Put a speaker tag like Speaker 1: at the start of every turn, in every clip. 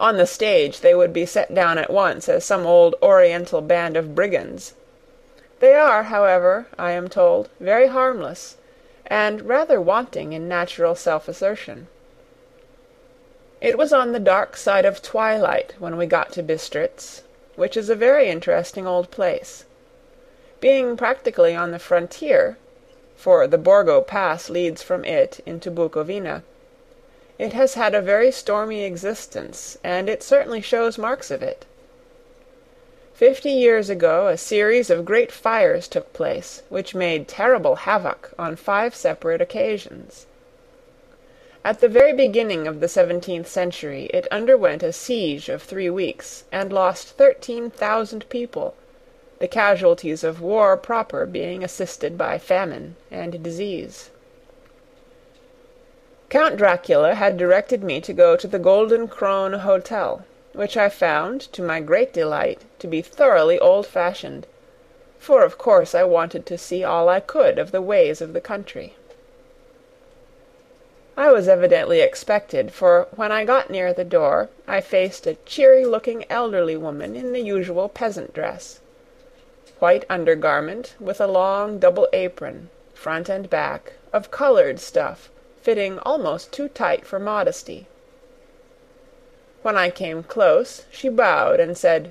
Speaker 1: On the stage they would be set down at once as some old Oriental band of brigands. They are, however, I am told, very harmless, and rather wanting in natural self assertion. It was on the dark side of twilight when we got to Bistritz, which is a very interesting old place. Being practically on the frontier, for the Borgo Pass leads from it into Bukovina, it has had a very stormy existence, and it certainly shows marks of it. Fifty years ago a series of great fires took place, which made terrible havoc on five separate occasions. At the very beginning of the seventeenth century it underwent a siege of three weeks, and lost thirteen thousand people, the casualties of war proper being assisted by famine and disease. Count Dracula had directed me to go to the Golden Krone Hotel, which I found, to my great delight, to be thoroughly old fashioned, for of course I wanted to see all I could of the ways of the country. I was evidently expected, for when I got near the door I faced a cheery looking elderly woman in the usual peasant dress. White undergarment, with a long double apron, front and back, of coloured stuff, fitting almost too tight for modesty. When I came close, she bowed and said,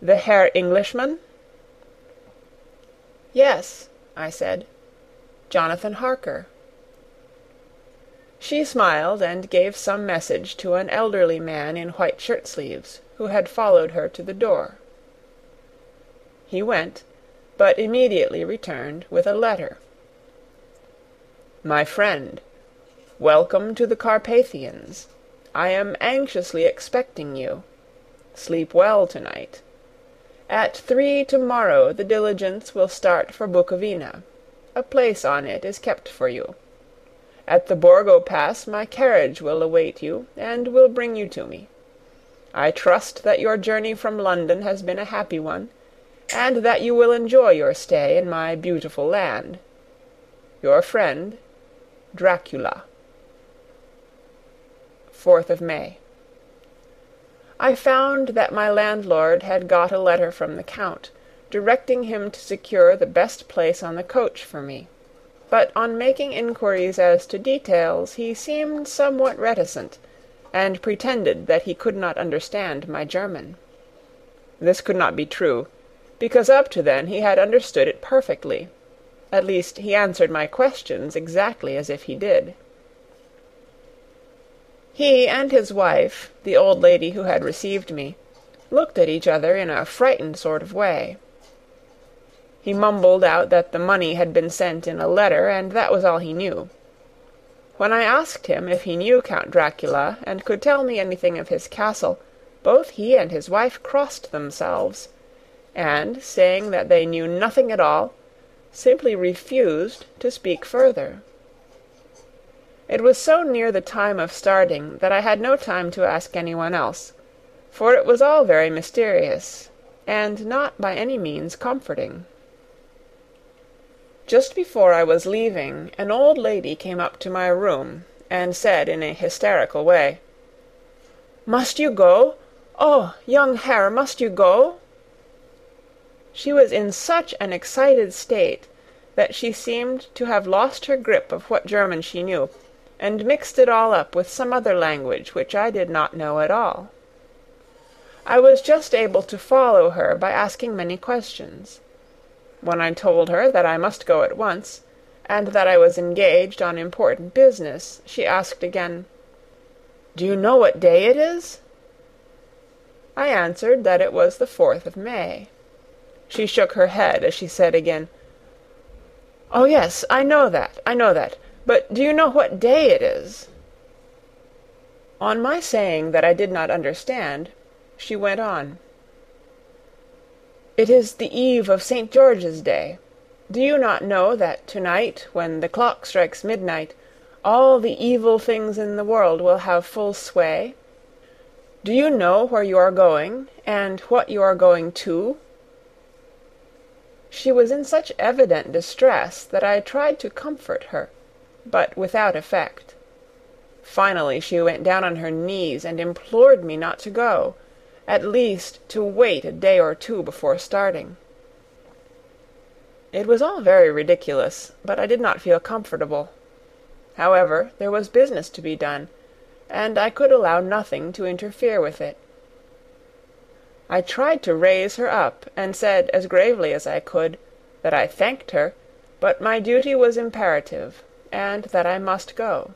Speaker 1: "The Herr Englishman?" "Yes," I said, "Jonathan Harker." She smiled and gave some message to an elderly man in white shirt sleeves, who had followed her to the door. He went, but immediately returned with a letter. My friend, welcome to the Carpathians. I am anxiously expecting you. Sleep well tonight. At three tomorrow the diligence will start for Bukovina. A place on it is kept for you. At the Borgo Pass my carriage will await you, and will bring you to me. I trust that your journey from London has been a happy one, and that you will enjoy your stay in my beautiful land. Your friend, Dracula. 4th of May. I found that my landlord had got a letter from the Count, directing him to secure the best place on the coach for me but on making inquiries as to details he seemed somewhat reticent, and pretended that he could not understand my German. This could not be true, because up to then he had understood it perfectly; at least he answered my questions exactly as if he did. He and his wife, the old lady who had received me, looked at each other in a frightened sort of way. He mumbled out that the money had been sent in a letter, and that was all he knew. When I asked him if he knew Count Dracula and could tell me anything of his castle, both he and his wife crossed themselves, and, saying that they knew nothing at all, simply refused to speak further. It was so near the time of starting that I had no time to ask anyone else, for it was all very mysterious, and not by any means comforting. Just before I was leaving, an old lady came up to my room, and said in a hysterical way, "Must you go? Oh, young Herr, must you go?" She was in such an excited state that she seemed to have lost her grip of what German she knew, and mixed it all up with some other language which I did not know at all. I was just able to follow her by asking many questions. When I told her that I must go at once, and that I was engaged on important business, she asked again, "Do you know what day it is?" I answered that it was the fourth of May. She shook her head as she said again, "Oh, yes, I know that, I know that. But do you know what day it is?" On my saying that I did not understand, she went on. It is the eve of St. George's Day. Do you not know that to night, when the clock strikes midnight, all the evil things in the world will have full sway? Do you know where you are going, and what you are going to?" She was in such evident distress that I tried to comfort her, but without effect. Finally she went down on her knees and implored me not to go at least, to wait a day or two before starting. It was all very ridiculous, but I did not feel comfortable. However, there was business to be done, and I could allow nothing to interfere with it. I tried to raise her up, and said as gravely as I could that I thanked her, but my duty was imperative, and that I must go.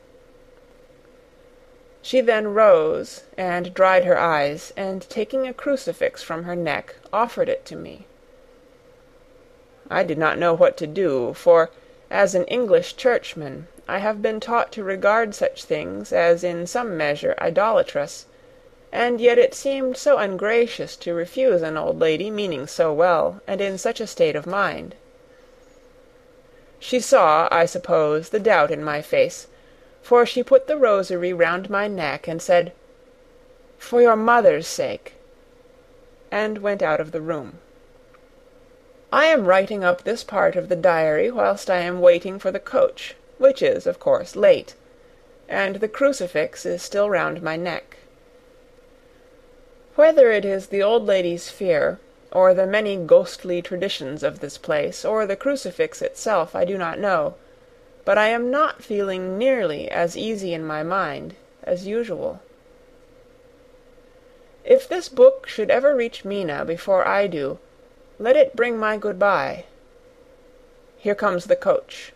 Speaker 1: She then rose and dried her eyes, and taking a crucifix from her neck, offered it to me. I did not know what to do, for, as an English churchman, I have been taught to regard such things as in some measure idolatrous, and yet it seemed so ungracious to refuse an old lady meaning so well, and in such a state of mind. She saw, I suppose, the doubt in my face, for she put the rosary round my neck and said, "For your mother's sake," and went out of the room. I am writing up this part of the diary whilst I am waiting for the coach, which is, of course, late, and the crucifix is still round my neck. Whether it is the old lady's fear, or the many ghostly traditions of this place, or the crucifix itself, I do not know but I am not feeling nearly as easy in my mind as usual. If this book should ever reach Mina before I do, let it bring my good bye. Here comes the coach.